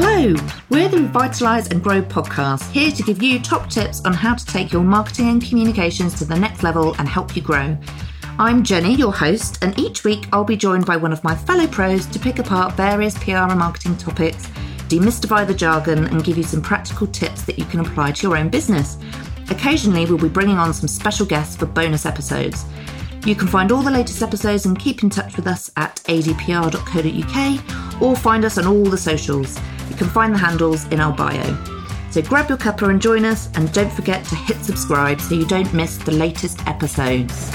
Hello, we're the Revitalise and Grow podcast, here to give you top tips on how to take your marketing and communications to the next level and help you grow. I'm Jenny, your host, and each week I'll be joined by one of my fellow pros to pick apart various PR and marketing topics, demystify the jargon, and give you some practical tips that you can apply to your own business. Occasionally, we'll be bringing on some special guests for bonus episodes. You can find all the latest episodes and keep in touch with us at adpr.co.uk or find us on all the socials. You can find the handles in our bio. So grab your cuppa and join us, and don't forget to hit subscribe so you don't miss the latest episodes.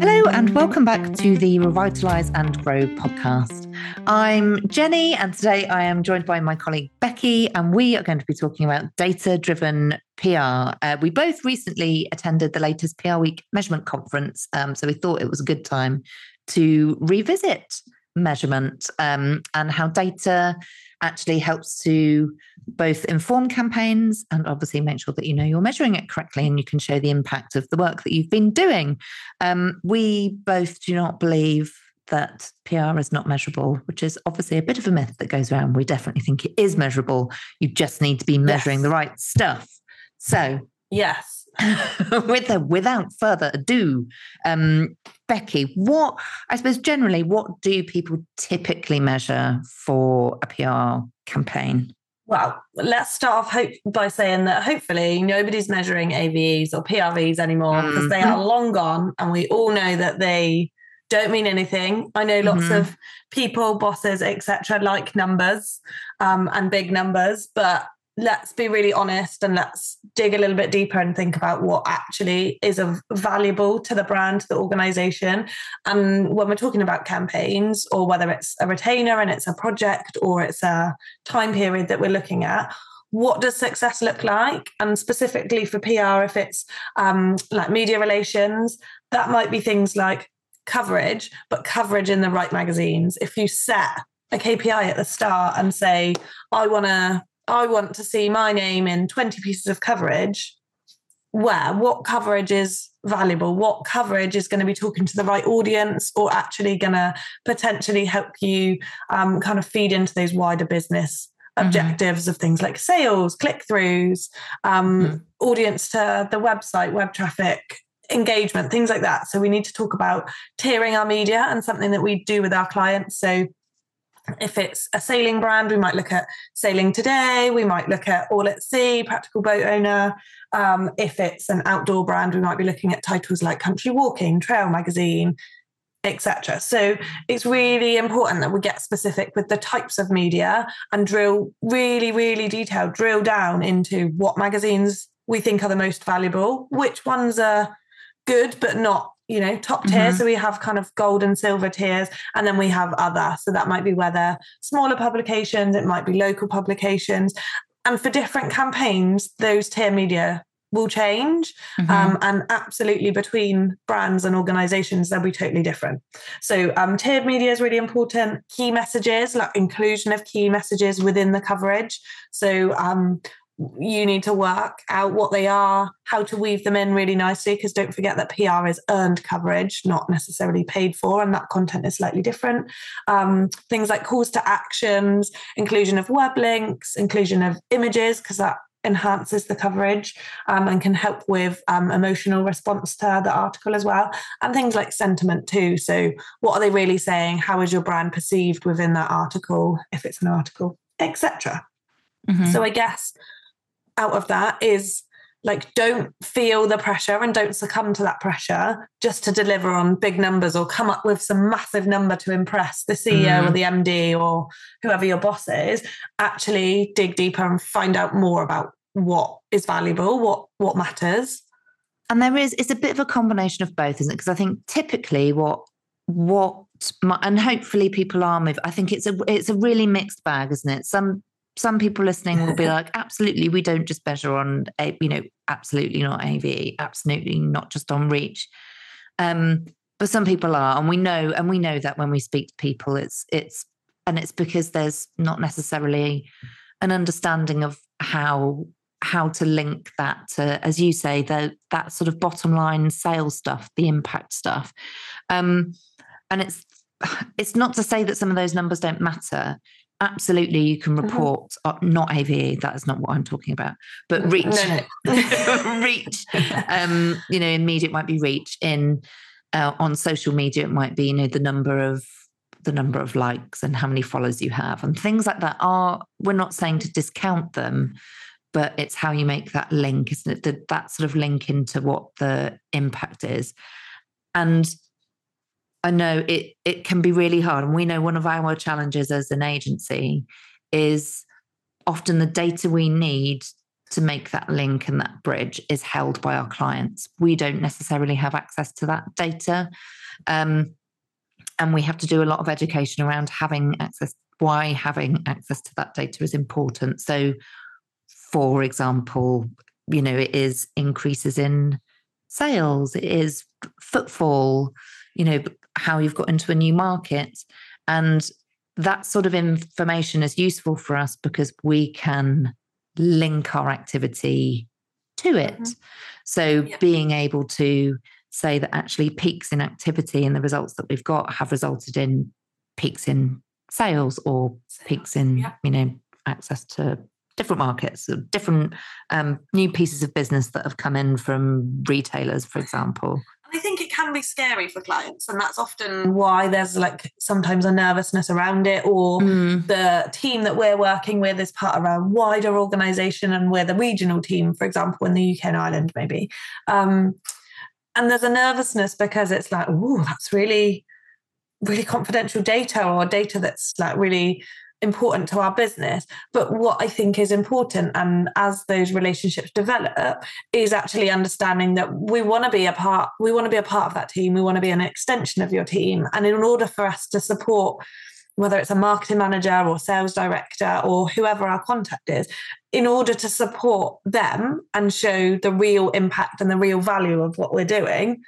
Hello, and welcome back to the Revitalise and Grow podcast. I'm Jenny, and today I am joined by my colleague Becky, and we are going to be talking about data driven PR. Uh, we both recently attended the latest PR Week measurement conference, um, so we thought it was a good time to revisit measurement um, and how data actually helps to both inform campaigns and obviously make sure that you know you're measuring it correctly and you can show the impact of the work that you've been doing. Um, we both do not believe that PR is not measurable, which is obviously a bit of a myth that goes around. We definitely think it is measurable. You just need to be measuring yes. the right stuff. So, yes. with a, without further ado, um, Becky, what I suppose generally, what do people typically measure for a PR campaign? Well, let's start off hope by saying that hopefully nobody's measuring AVEs or PRVs anymore because mm-hmm. they are long gone, and we all know that they don't mean anything. I know lots mm-hmm. of people, bosses, etc., like numbers um, and big numbers, but let's be really honest and let's dig a little bit deeper and think about what actually is of valuable to the brand, to the organization. And when we're talking about campaigns, or whether it's a retainer and it's a project or it's a time period that we're looking at, what does success look like? And specifically for PR, if it's um, like media relations, that might be things like coverage, but coverage in the right magazines. If you set a KPI at the start and say, I want to I want to see my name in 20 pieces of coverage, where what coverage is valuable, what coverage is going to be talking to the right audience or actually going to potentially help you um, kind of feed into those wider business mm-hmm. objectives mm-hmm. of things like sales, click throughs, um, mm-hmm. audience to the website, web traffic, engagement, things like that. So we need to talk about tiering our media and something that we do with our clients. So if it's a sailing brand, we might look at Sailing Today, we might look at All at Sea, Practical Boat Owner. Um, if it's an outdoor brand, we might be looking at titles like Country Walking, Trail Magazine, etc. So it's really important that we get specific with the types of media and drill really, really detailed, drill down into what magazines we think are the most valuable, which ones are good but not you know top tier. Mm-hmm. so we have kind of gold and silver tiers and then we have other. So that might be whether smaller publications it might be local publications. And for different campaigns those tier media will change mm-hmm. um, and absolutely between brands and organizations they'll be totally different. So um, tiered media is really important. Key messages like inclusion of key messages within the coverage. So um, you need to work out what they are, how to weave them in really nicely. Because don't forget that PR is earned coverage, not necessarily paid for, and that content is slightly different. Um, things like calls to actions, inclusion of web links, inclusion of images, because that enhances the coverage um, and can help with um, emotional response to the article as well and things like sentiment too so what are they really saying how is your brand perceived within that article if it's an article etc mm-hmm. so i guess out of that is like don't feel the pressure and don't succumb to that pressure just to deliver on big numbers or come up with some massive number to impress the CEO mm. or the MD or whoever your boss is. Actually dig deeper and find out more about what is valuable what what matters. And there is it's a bit of a combination of both isn't it? Because i think typically what what and hopefully people are moving i think it's a it's a really mixed bag isn't it? Some some people listening will be like, absolutely, we don't just measure on, you know, absolutely not AV, absolutely not just on reach. Um, but some people are, and we know, and we know that when we speak to people, it's it's, and it's because there's not necessarily an understanding of how how to link that to, as you say, the that sort of bottom line sales stuff, the impact stuff, um, and it's it's not to say that some of those numbers don't matter. Absolutely, you can mm-hmm. report mm-hmm. uh, not AVE. That is not what I'm talking about, but mm, reach, no, no. reach. Um, you know, in media it might be reach. In uh, on social media, it might be you know the number of the number of likes and how many followers you have and things like that are we're not saying to discount them but it's how you make that link isn't it that, that sort of link into what the impact is and I know it it can be really hard. And we know one of our challenges as an agency is often the data we need to make that link and that bridge is held by our clients. We don't necessarily have access to that data. Um, and we have to do a lot of education around having access, why having access to that data is important. So, for example, you know, it is increases in sales, it is footfall, you know, how you've got into a new market. And that sort of information is useful for us because we can link our activity to it. Mm-hmm. So yeah. being able to say that actually peaks in activity and the results that we've got have resulted in peaks in sales or peaks in, yeah. you know, access to different markets, or different um, new pieces of business that have come in from retailers, for example. I think it can be scary for clients, and that's often why there's like sometimes a nervousness around it, or mm. the team that we're working with is part of a wider organization, and we're the regional team, for example, in the UK and Ireland, maybe. Um, and there's a nervousness because it's like, oh, that's really, really confidential data, or data that's like really important to our business. But what I think is important, and as those relationships develop, is actually understanding that we want to be a part. We want to be a part of that team. We want to be an extension of your team. And in order for us to support, whether it's a marketing manager or sales director or whoever our contact is, in order to support them and show the real impact and the real value of what we're doing,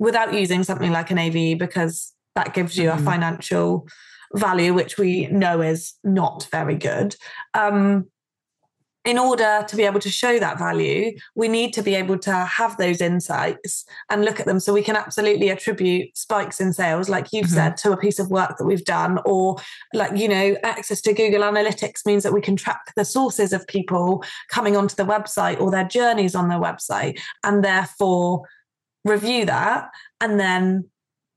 without using something like an AVE because that gives you mm-hmm. a financial value, which we know is not very good. Um, in order to be able to show that value, we need to be able to have those insights and look at them so we can absolutely attribute spikes in sales, like you've mm-hmm. said, to a piece of work that we've done. Or, like, you know, access to Google Analytics means that we can track the sources of people coming onto the website or their journeys on their website and therefore review that and then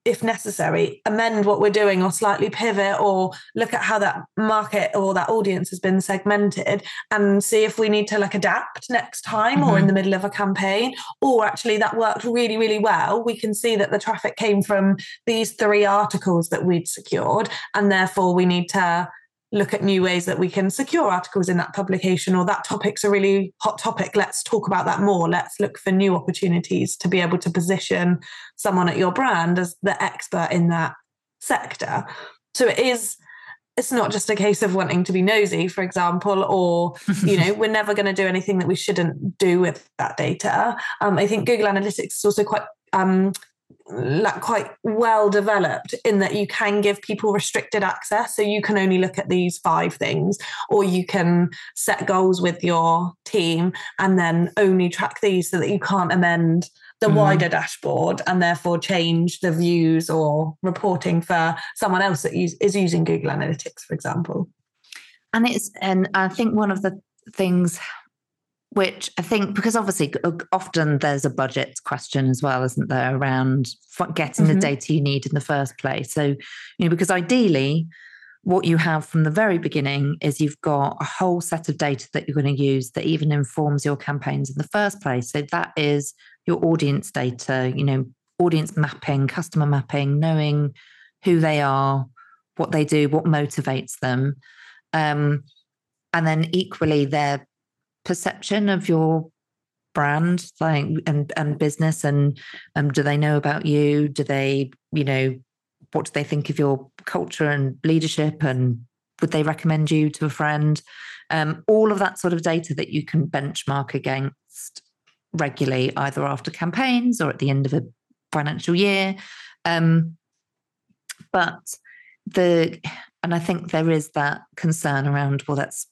if necessary, amend what we're doing or slightly pivot or look at how that market or that audience has been segmented and see if we need to like adapt next time mm-hmm. or in mm-hmm. the middle of a campaign. Or actually, that worked really, really well. We can see that the traffic came from these three articles that we'd secured, and therefore we need to look at new ways that we can secure articles in that publication or that topic's a really hot topic. Let's talk about that more. Let's look for new opportunities to be able to position someone at your brand as the expert in that sector. So it is it's not just a case of wanting to be nosy for example or you know we're never going to do anything that we shouldn't do with that data. Um, i think google analytics is also quite um, quite well developed in that you can give people restricted access so you can only look at these five things or you can set goals with your team and then only track these so that you can't amend the mm-hmm. wider dashboard and therefore change the views or reporting for someone else that is using Google Analytics for example and it's and I think one of the things which I think because obviously often there's a budget question as well, isn't there, around getting mm-hmm. the data you need in the first place. So, you know, because ideally, what you have from the very beginning is you've got a whole set of data that you're going to use that even informs your campaigns in the first place. So that is your audience data, you know, audience mapping, customer mapping, knowing who they are, what they do, what motivates them. Um, and then equally their perception of your brand like and and business and um do they know about you? Do they you know what do they think of your culture and leadership and would they recommend you to a friend? Um all of that sort of data that you can benchmark against regularly either after campaigns or at the end of a financial year. Um but the and i think there is that concern around well that's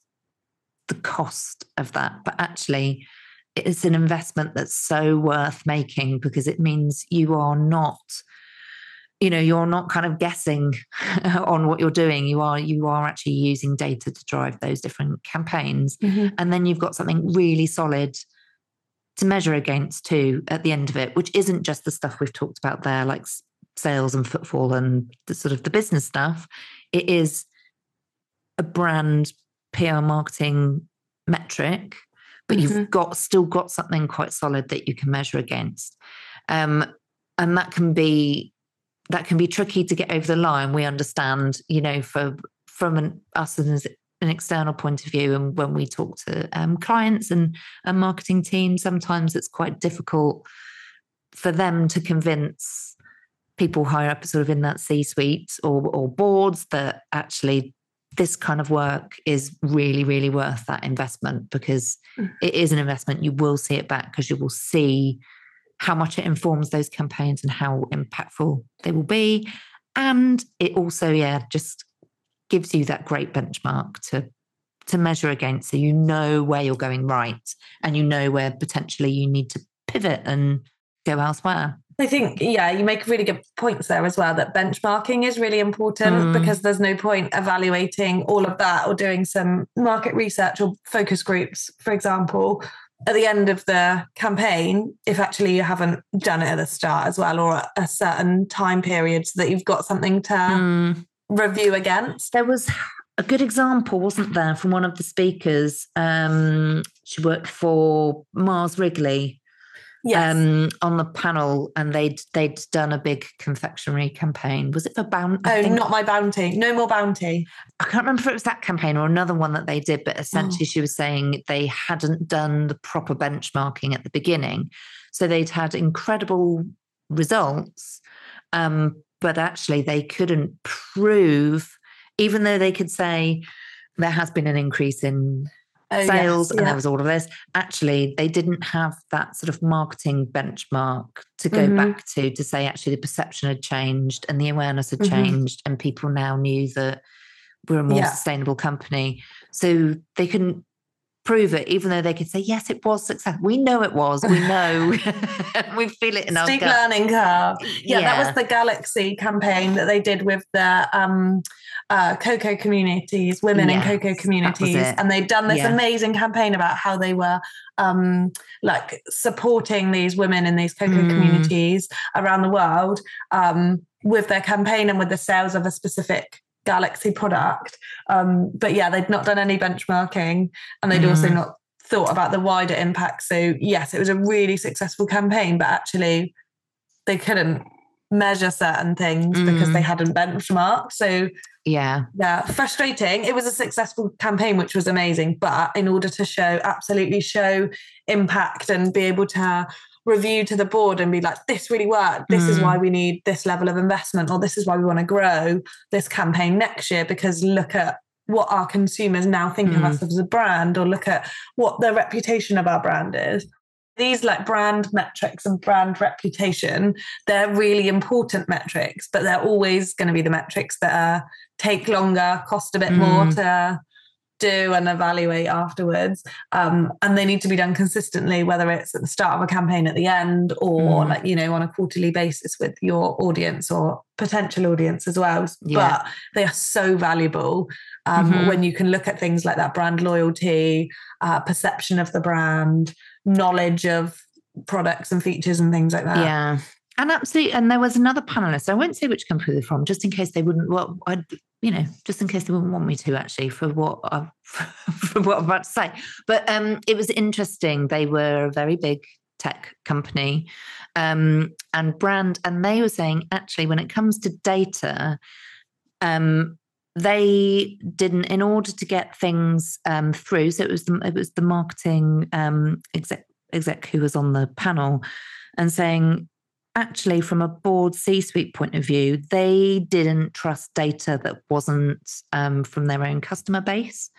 the cost of that. But actually, it's an investment that's so worth making because it means you are not you know you're not kind of guessing on what you're doing you are you are actually using data to drive those different campaigns mm-hmm. and then you've got something really solid to measure against too at the end of it which isn't just the stuff we've talked about there like sales and footfall and the sort of the business stuff it is a brand pr marketing metric but mm-hmm. you've got still got something quite solid that you can measure against um, and that can be that can be tricky to get over the line. We understand, you know, for from an, us as an external point of view, and when we talk to um, clients and, and marketing teams, sometimes it's quite difficult for them to convince people higher up, sort of in that C-suite or, or boards, that actually this kind of work is really, really worth that investment because mm. it is an investment. You will see it back because you will see how much it informs those campaigns and how impactful they will be. And it also, yeah, just gives you that great benchmark to to measure against so you know where you're going right and you know where potentially you need to pivot and go elsewhere. I think, yeah, you make really good points there as well that benchmarking is really important mm. because there's no point evaluating all of that or doing some market research or focus groups, for example, at the end of the campaign if actually you haven't done it at the start as well or a certain time period so that you've got something to mm. review against there was a good example wasn't there from one of the speakers um, she worked for mars wrigley yes. um, on the panel, and they'd they'd done a big confectionery campaign. Was it for Bounty? Oh, not my Bounty. No more Bounty. I can't remember if it was that campaign or another one that they did, but essentially oh. she was saying they hadn't done the proper benchmarking at the beginning, so they'd had incredible results, um, but actually they couldn't prove, even though they could say there has been an increase in oh, sales yes, yeah. and there was all of this. Actually, they didn't have that sort of marketing benchmark to go mm-hmm. back to to say actually the perception had changed and the awareness had mm-hmm. changed and people now knew that we're a more yeah. sustainable company. So they couldn't prove it, even though they could say, yes, it was success. We know it was. We know. we feel it in our Steep learning curve. Yeah, yeah, that was the Galaxy campaign that they did with the um, uh, cocoa communities, women yes, in cocoa communities. And they'd done this yeah. amazing campaign about how they were um, like supporting these women in these cocoa mm. communities around the world um, with their campaign and with the sales of a specific Galaxy product. Um, but yeah, they'd not done any benchmarking and they'd mm. also not thought about the wider impact. So, yes, it was a really successful campaign, but actually, they couldn't measure certain things mm. because they hadn't benchmarked. So, yeah, yeah, frustrating. It was a successful campaign, which was amazing. But in order to show, absolutely show impact and be able to review to the board and be like, this really worked. This mm. is why mm. we need this level of investment, or this is why we want to grow this campaign next year because look at what our consumers now think mm. of us mm. as a brand, or look at what the reputation of our brand is. These like brand metrics and brand reputation, they're really important metrics, but they're always going to be the metrics that are, take longer, cost a bit mm. more to do and evaluate afterwards. Um, and they need to be done consistently, whether it's at the start of a campaign, at the end, or mm. like, you know, on a quarterly basis with your audience or potential audience as well. Yeah. But they are so valuable um, mm-hmm. when you can look at things like that brand loyalty, uh, perception of the brand, knowledge of products and features and things like that. Yeah. And absolutely, and there was another panelist. I won't say which company they're from, just in case they wouldn't. Well, I'd, you know, just in case they wouldn't want me to, actually, for what I've, for what I'm about to say. But um, it was interesting. They were a very big tech company um, and brand, and they were saying actually, when it comes to data, um, they didn't in order to get things um, through. So it was the, it was the marketing um, exec exec who was on the panel and saying actually, from a board C suite point of view, they didn't trust data that wasn't um, from their own customer base.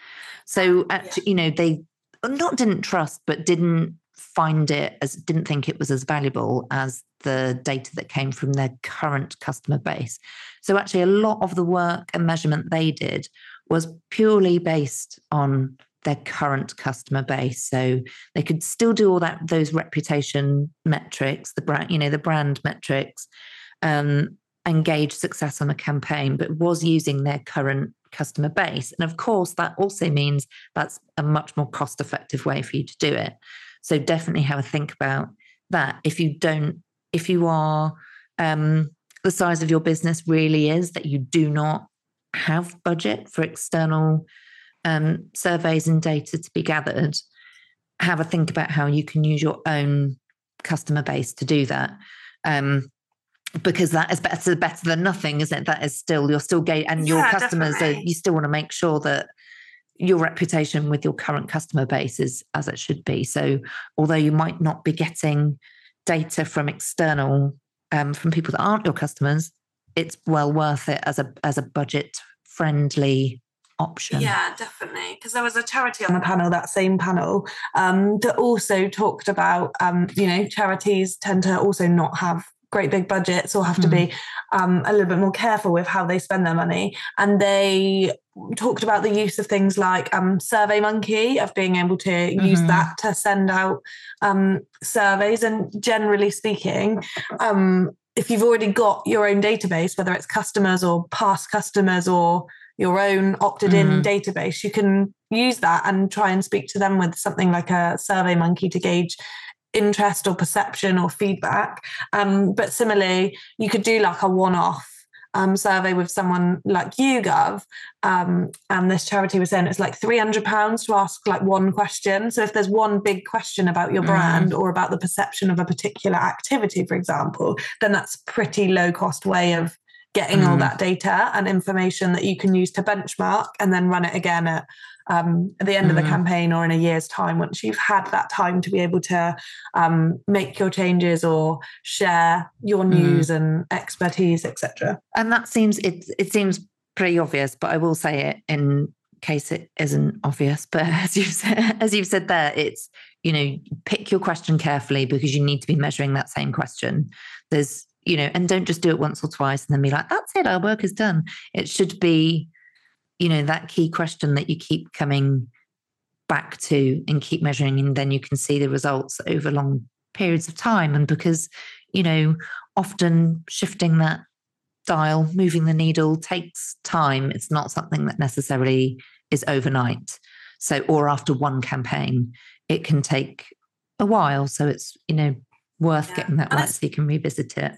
So, actually, you know, they not didn't trust, but didn't find it as didn't think it was as valuable as the data that came from their current customer base. So, actually, a lot of the work and measurement they did was purely based on their current customer base. So they could still do all that those reputation metrics, the brand, you know, the brand metrics, um, engage success on a campaign, but was using their current customer base. And of course, that also means that's a much more cost effective way for you to do it. So definitely have a think about that. If you don't, if you are, um, the size of your business really is that you do not have budget for external um, surveys and data to be gathered, have a think about how you can use your own customer base to do that. Um, because that is better better than nothing, isn't it? That is still you're still gay and your yeah, customers are you still want to make sure that your reputation with your current customer base is as it should be. So although you might not be getting data from external um, from people that aren't your customers, it's well worth it as a as a budget friendly option. Yeah, definitely. Because there was a charity on the panel, that same panel, um, that also talked about, um, you know, charities tend to also not have great big budgets or have to be mm. um, a little bit more careful with how they spend their money. And they talked about the use of things like um, Survey Monkey, of being able to mm-hmm. use that to send out um, surveys. And generally speaking, um, if you've already got your own database, whether it's customers or past customers or your own opted in mm. database, you can use that and try and speak to them with something like a survey monkey to gauge interest or perception or feedback. Um, but similarly, you could do like a one off um, survey with someone like YouGov, um, and this charity was saying it's like three hundred pounds to ask like one question. So if there's one big question about your brand mm. or about the perception of a particular activity, for example, then that's pretty low cost way of getting mm. all that data and information that you can use to benchmark and then run it again at um, at the end mm. of the mm. campaign or in a year's time once you've had that time to be able to um, make your changes or share your mm. news mm. and expertise etc and that seems it it seems pretty obvious but i will say it in case it isn't obvious but as you've said as you've said there it's you know pick your question carefully because you need to be measuring that same question there's you know and don't just do it once or twice and then be like that's it our work is done. It should be you know that key question that you keep coming back to and keep measuring and then you can see the results over long periods of time. And because you know often shifting that dial moving the needle takes time. It's not something that necessarily is overnight. So or after one campaign it can take a while. So it's you know worth yeah. getting that right so you can revisit it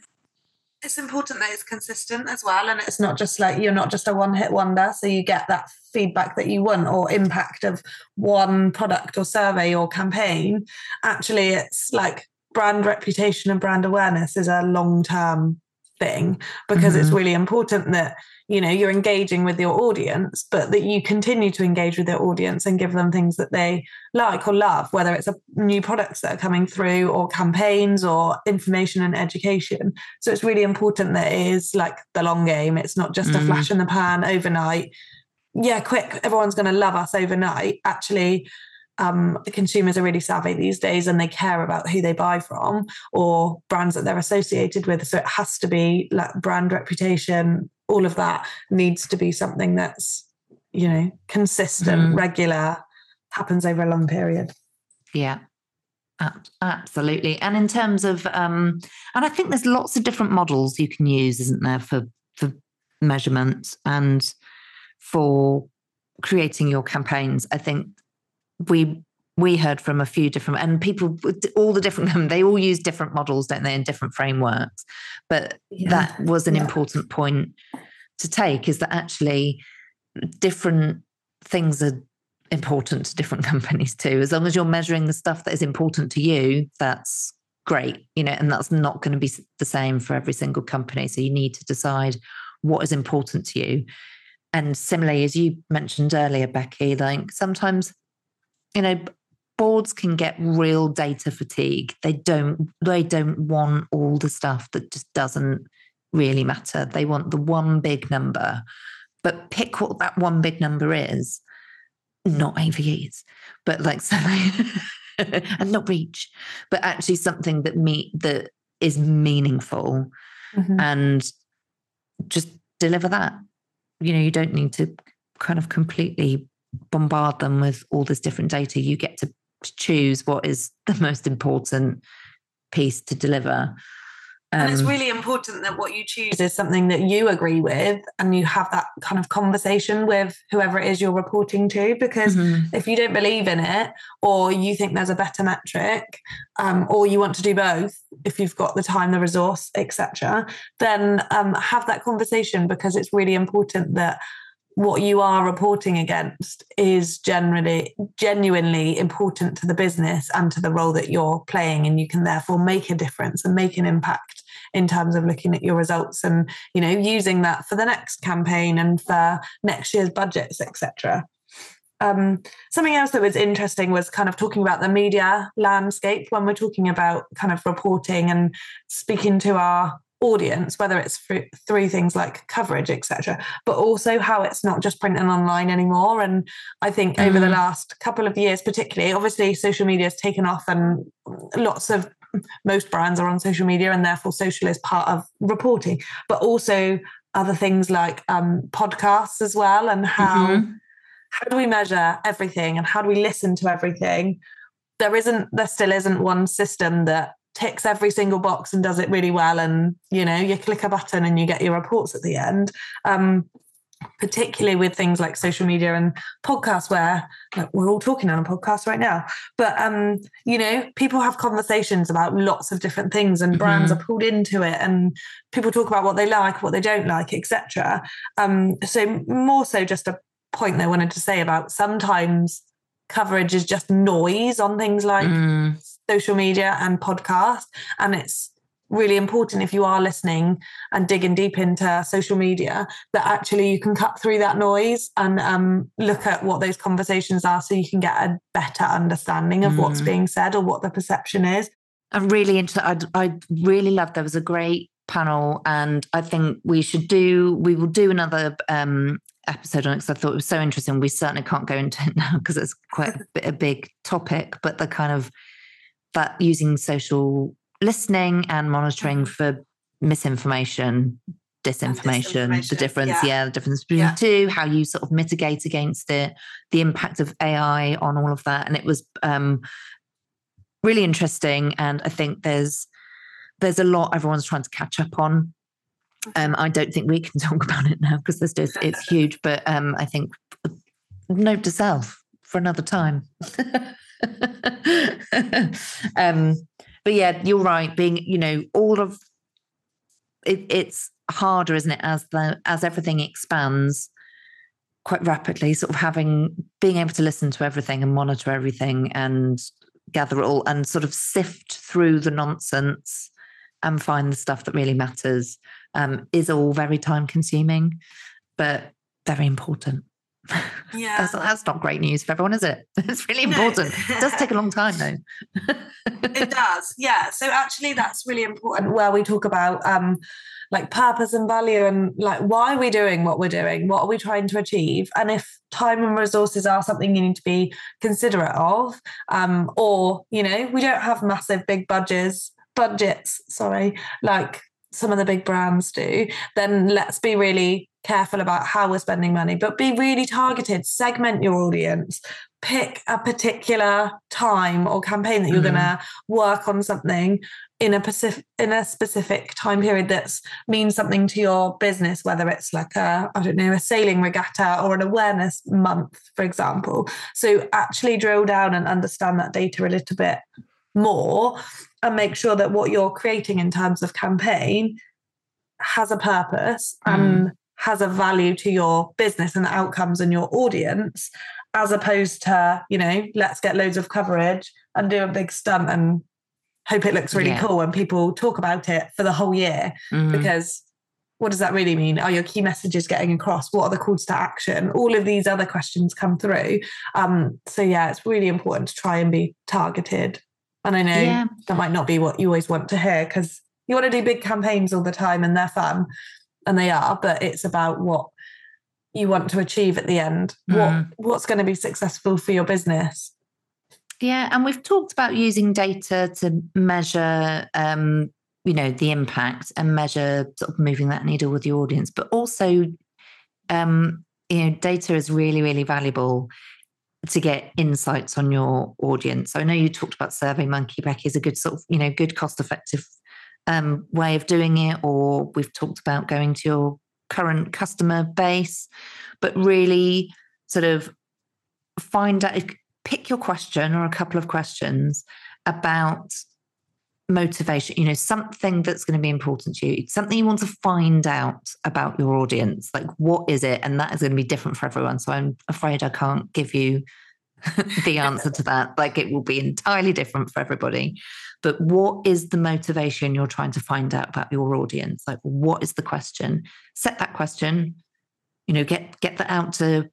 it's important that it's consistent as well and it's not just like you're not just a one hit wonder so you get that feedback that you want or impact of one product or survey or campaign actually it's like brand reputation and brand awareness is a long term thing because mm-hmm. it's really important that you know you're engaging with your audience but that you continue to engage with their audience and give them things that they like or love whether it's a new products that are coming through or campaigns or information and education so it's really important that it is like the long game it's not just mm. a flash in the pan overnight yeah quick everyone's going to love us overnight actually um, the consumers are really savvy these days and they care about who they buy from or brands that they're associated with. So it has to be like brand reputation, all of that needs to be something that's, you know, consistent, mm. regular, happens over a long period. Yeah. Absolutely. And in terms of um and I think there's lots of different models you can use, isn't there, for for measurement and for creating your campaigns. I think we we heard from a few different and people all the different they all use different models don't they in different frameworks but yeah. that was an yeah. important point to take is that actually different things are important to different companies too as long as you're measuring the stuff that is important to you that's great you know and that's not going to be the same for every single company so you need to decide what is important to you and similarly as you mentioned earlier becky like sometimes you know boards can get real data fatigue they don't they don't want all the stuff that just doesn't really matter they want the one big number but pick what that one big number is not avs but like something and not reach but actually something that meet that is meaningful mm-hmm. and just deliver that you know you don't need to kind of completely bombard them with all this different data. You get to choose what is the most important piece to deliver. Um, and it's um, really important that what you choose is something that you agree with and you have that kind of conversation with whoever it is you're reporting to. Because mm-hmm. if you don't believe in it or you think there's a better metric um, or you want to do both, if you've got the time, the resource, etc., then um, have that conversation because it's really important that what you are reporting against is generally genuinely important to the business and to the role that you're playing and you can therefore make a difference and make an impact in terms of looking at your results and you know using that for the next campaign and for next year's budgets etc um, something else that was interesting was kind of talking about the media landscape when we're talking about kind of reporting and speaking to our audience, whether it's through, through things like coverage, etc., but also how it's not just print and online anymore. And I think mm. over the mm. last couple of years, particularly, obviously social media has taken off, and lots of most brands are on social media, and therefore social is part of reporting, but also other things like um, podcasts as well, and how. Mm-hmm. How do we measure everything and how do we listen to everything? There isn't, there still isn't one system that ticks every single box and does it really well and you know you click a button and you get your reports at the end. Um, particularly with things like social media and podcasts where like, we're all talking on a podcast right now. But um you know people have conversations about lots of different things and brands mm-hmm. are pulled into it and people talk about what they like what they don't like etc um so more so just a point they wanted to say about sometimes coverage is just noise on things like mm social media and podcast. And it's really important if you are listening and digging deep into social media that actually you can cut through that noise and um, look at what those conversations are so you can get a better understanding of mm. what's being said or what the perception is. I'm really interested. I, I really loved there was a great panel and I think we should do, we will do another um, episode on it because I thought it was so interesting. We certainly can't go into it now because it's quite a, a big topic, but the kind of that using social listening and monitoring mm-hmm. for misinformation, disinformation, disinformation. the difference, yeah. yeah. the difference between yeah. the two, how you sort of mitigate against it, the impact of AI on all of that. And it was um, really interesting. And I think there's there's a lot everyone's trying to catch up on. Um, mm-hmm. I don't think we can talk about it now because there's just it's huge, but um, I think note to self for another time. um, but yeah, you're right. Being, you know, all of it, it's harder, isn't it, as the as everything expands quite rapidly, sort of having being able to listen to everything and monitor everything and gather it all and sort of sift through the nonsense and find the stuff that really matters um, is all very time consuming, but very important. Yeah. that's, that's, not great news for everyone, is it? It's really important. No. it does take a long time, though. it does. Yeah. So, actually, that's really important where we talk about um, like purpose and value and like why are we doing what we're doing? What are we trying to achieve? And if time and resources are something you need to be considerate of, um, or, you know, we don't have massive big budgets, budgets, sorry, like some of the big brands do, then let's be really careful about how we're spending money, but be really targeted, segment your audience, pick a particular time or campaign that you're mm-hmm. going to work on something in a specific in a specific time period that means something to your business whether it's like a i don't know a sailing regatta or an awareness month for example. So actually drill down and understand that data a little bit more and make sure that what you're creating in terms of campaign has a purpose mm. and has a value to your business and the outcomes and your audience as opposed to you know let's get loads of coverage and do a big stunt and hope it looks really yeah. cool and people talk about it for the whole year mm. because what does that really mean are your key messages getting across what are the calls to action all of these other questions come through um, so yeah it's really important to try and be targeted and I know yeah. that might not be what you always want to hear because you want to do big campaigns all the time and they're fun and they are, but it's about what you want to achieve at the end. Mm. What what's going to be successful for your business? Yeah, and we've talked about using data to measure um, you know, the impact and measure sort of moving that needle with the audience, but also um, you know, data is really, really valuable to get insights on your audience. So I know you talked about Survey Monkey, Becky, is a good sort of, you know, good cost effective um, way of doing it, or we've talked about going to your current customer base, but really sort of find out, pick your question or a couple of questions about motivation, you know, something that's going to be important to you, something you want to find out about your audience. Like, what is it? And that is going to be different for everyone. So I'm afraid I can't give you the answer to that. Like, it will be entirely different for everybody. But what is the motivation you're trying to find out about your audience? Like, what is the question? Set that question, you know, get get that out to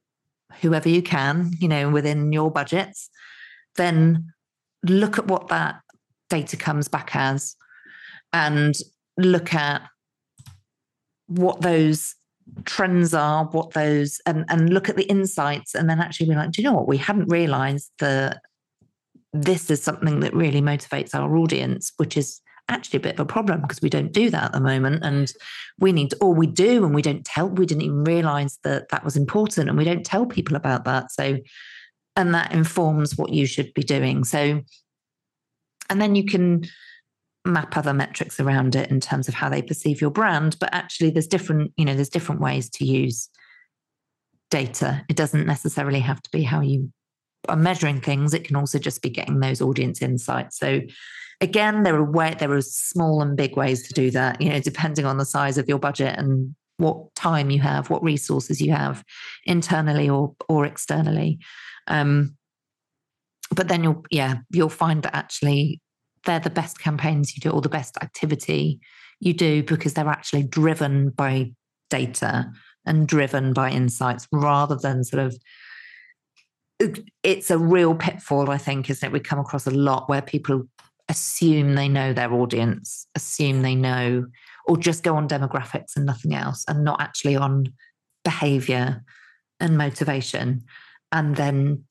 whoever you can, you know, within your budgets. Then look at what that data comes back as and look at what those trends are, what those and and look at the insights and then actually be like, do you know what? We hadn't realized that this is something that really motivates our audience, which is actually a bit of a problem because we don't do that at the moment and we need to, or we do and we don't tell we didn't even realize that that was important and we don't tell people about that so and that informs what you should be doing so and then you can map other metrics around it in terms of how they perceive your brand. But actually there's different you know there's different ways to use data. It doesn't necessarily have to be how you are measuring things. It can also just be getting those audience insights. So again there are way there are small and big ways to do that you know depending on the size of your budget and what time you have what resources you have internally or or externally. Um, but then you'll yeah you'll find that actually they're the best campaigns. You do or the best activity you do because they're actually driven by data and driven by insights rather than sort of it's a real pitfall i think isn't it? We come across a lot where people assume they know their audience assume they know or just go on demographics and nothing else and not actually on behavior and motivation. And then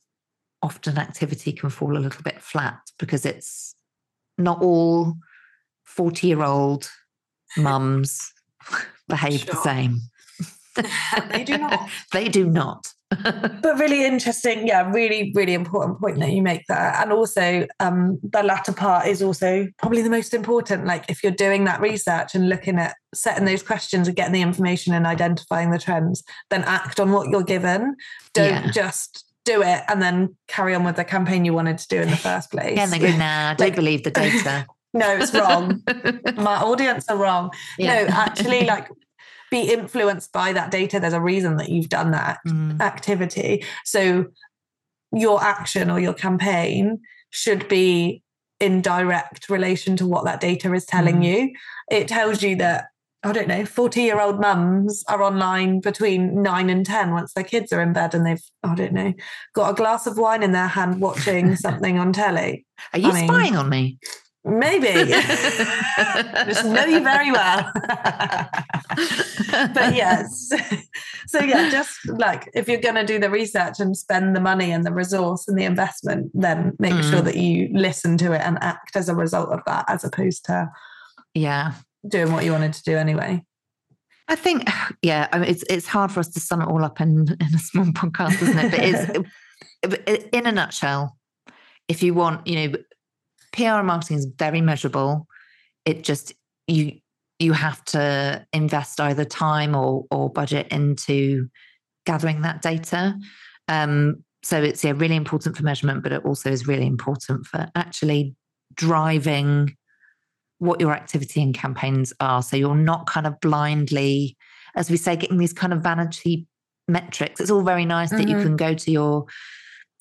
often activity can fall a little bit flat because it's not all 40 year old mums behave sure. the same. they do not. they do not. but really interesting, yeah, really, really important point that you make there. And also, um, the latter part is also probably the most important. Like, if you're doing that research and looking at setting those questions and getting the information and identifying the trends, then act on what you're given. Don't yeah. just do it and then carry on with the campaign you wanted to do in the first place. Yeah, and they go, nah, don't like, believe the data. no, it's wrong. My audience are wrong. Yeah. No, actually, like be influenced by that data. There's a reason that you've done that mm. activity. So your action or your campaign should be in direct relation to what that data is telling mm. you. It tells you that I don't know, 40 year old mums are online between nine and 10 once their kids are in bed and they've, I don't know, got a glass of wine in their hand watching something on telly. Are you I mean, spying on me? Maybe. Just know you very well. but yes. So, yeah, just like if you're going to do the research and spend the money and the resource and the investment, then make mm. sure that you listen to it and act as a result of that, as opposed to. Yeah doing what you wanted to do anyway. I think, yeah, I mean, it's it's hard for us to sum it all up in in a small podcast, isn't it? But it's in a nutshell, if you want, you know, PR and marketing is very measurable. It just you you have to invest either time or or budget into gathering that data. Um, so it's yeah really important for measurement, but it also is really important for actually driving what your activity and campaigns are. So you're not kind of blindly, as we say, getting these kind of vanity metrics. It's all very nice mm-hmm. that you mm-hmm. can go to your,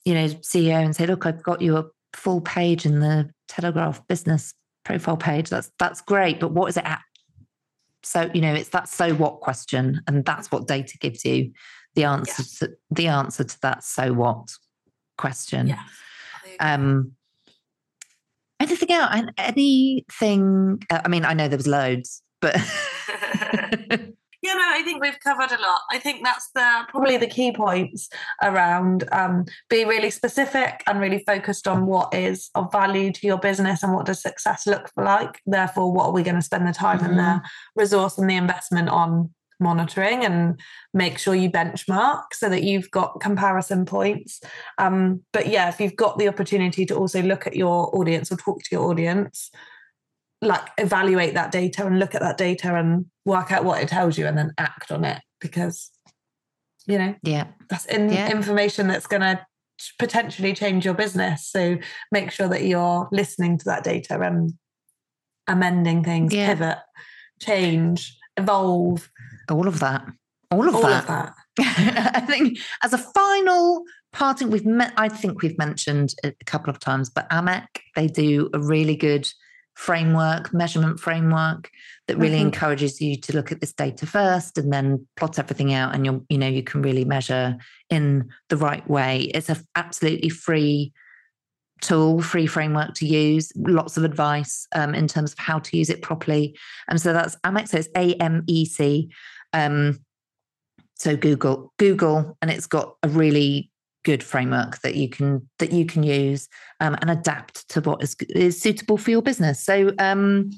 you know, CEO and say, look, I've got you a full page in the Telegraph business profile page. That's that's great. But what is it at? So, you know, it's that so what question. And that's what data gives you the answer yeah. to the answer to that so what question. Yeah. Um Anything else? Anything? Uh, I mean, I know there was loads, but yeah, no, I think we've covered a lot. I think that's the probably the key points around um, be really specific and really focused on what is of value to your business and what does success look like. Therefore, what are we going to spend the time mm-hmm. and the mm-hmm. resource and the investment on monitoring and make sure you benchmark so that you've got comparison points. Um, but yeah, if you've got the opportunity to also look at your audience or talk to your audience, like evaluate that data and look at that data and work out what it tells you and then act on it because you know yeah that's in, Yeah. information that's going to potentially change your business so make sure that you're listening to that data and amending things Yeah. pivot change evolve all of that all of all that of that I think as a final parting, we've met, I think we've mentioned it a couple of times, but AMEC, they do a really good framework, measurement framework that really Mhm. encourages you to look at this data first and then plot everything out and you'll, you know, you can really measure in the right way. It's a absolutely free tool, free framework to use, lots of advice um, in terms of how to use it properly. And so that's AMEC, so it's A-M-E-C. Um, so google google and it's got a really good framework that you can that you can use um, and adapt to what is, is suitable for your business. So um,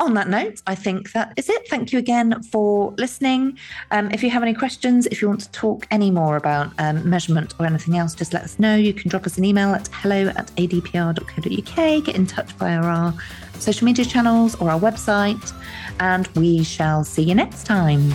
on that note i think that is it. Thank you again for listening. Um, if you have any questions if you want to talk any more about um, measurement or anything else just let us know. You can drop us an email at hello at adpr.co.uk get in touch via our social media channels or our website and we shall see you next time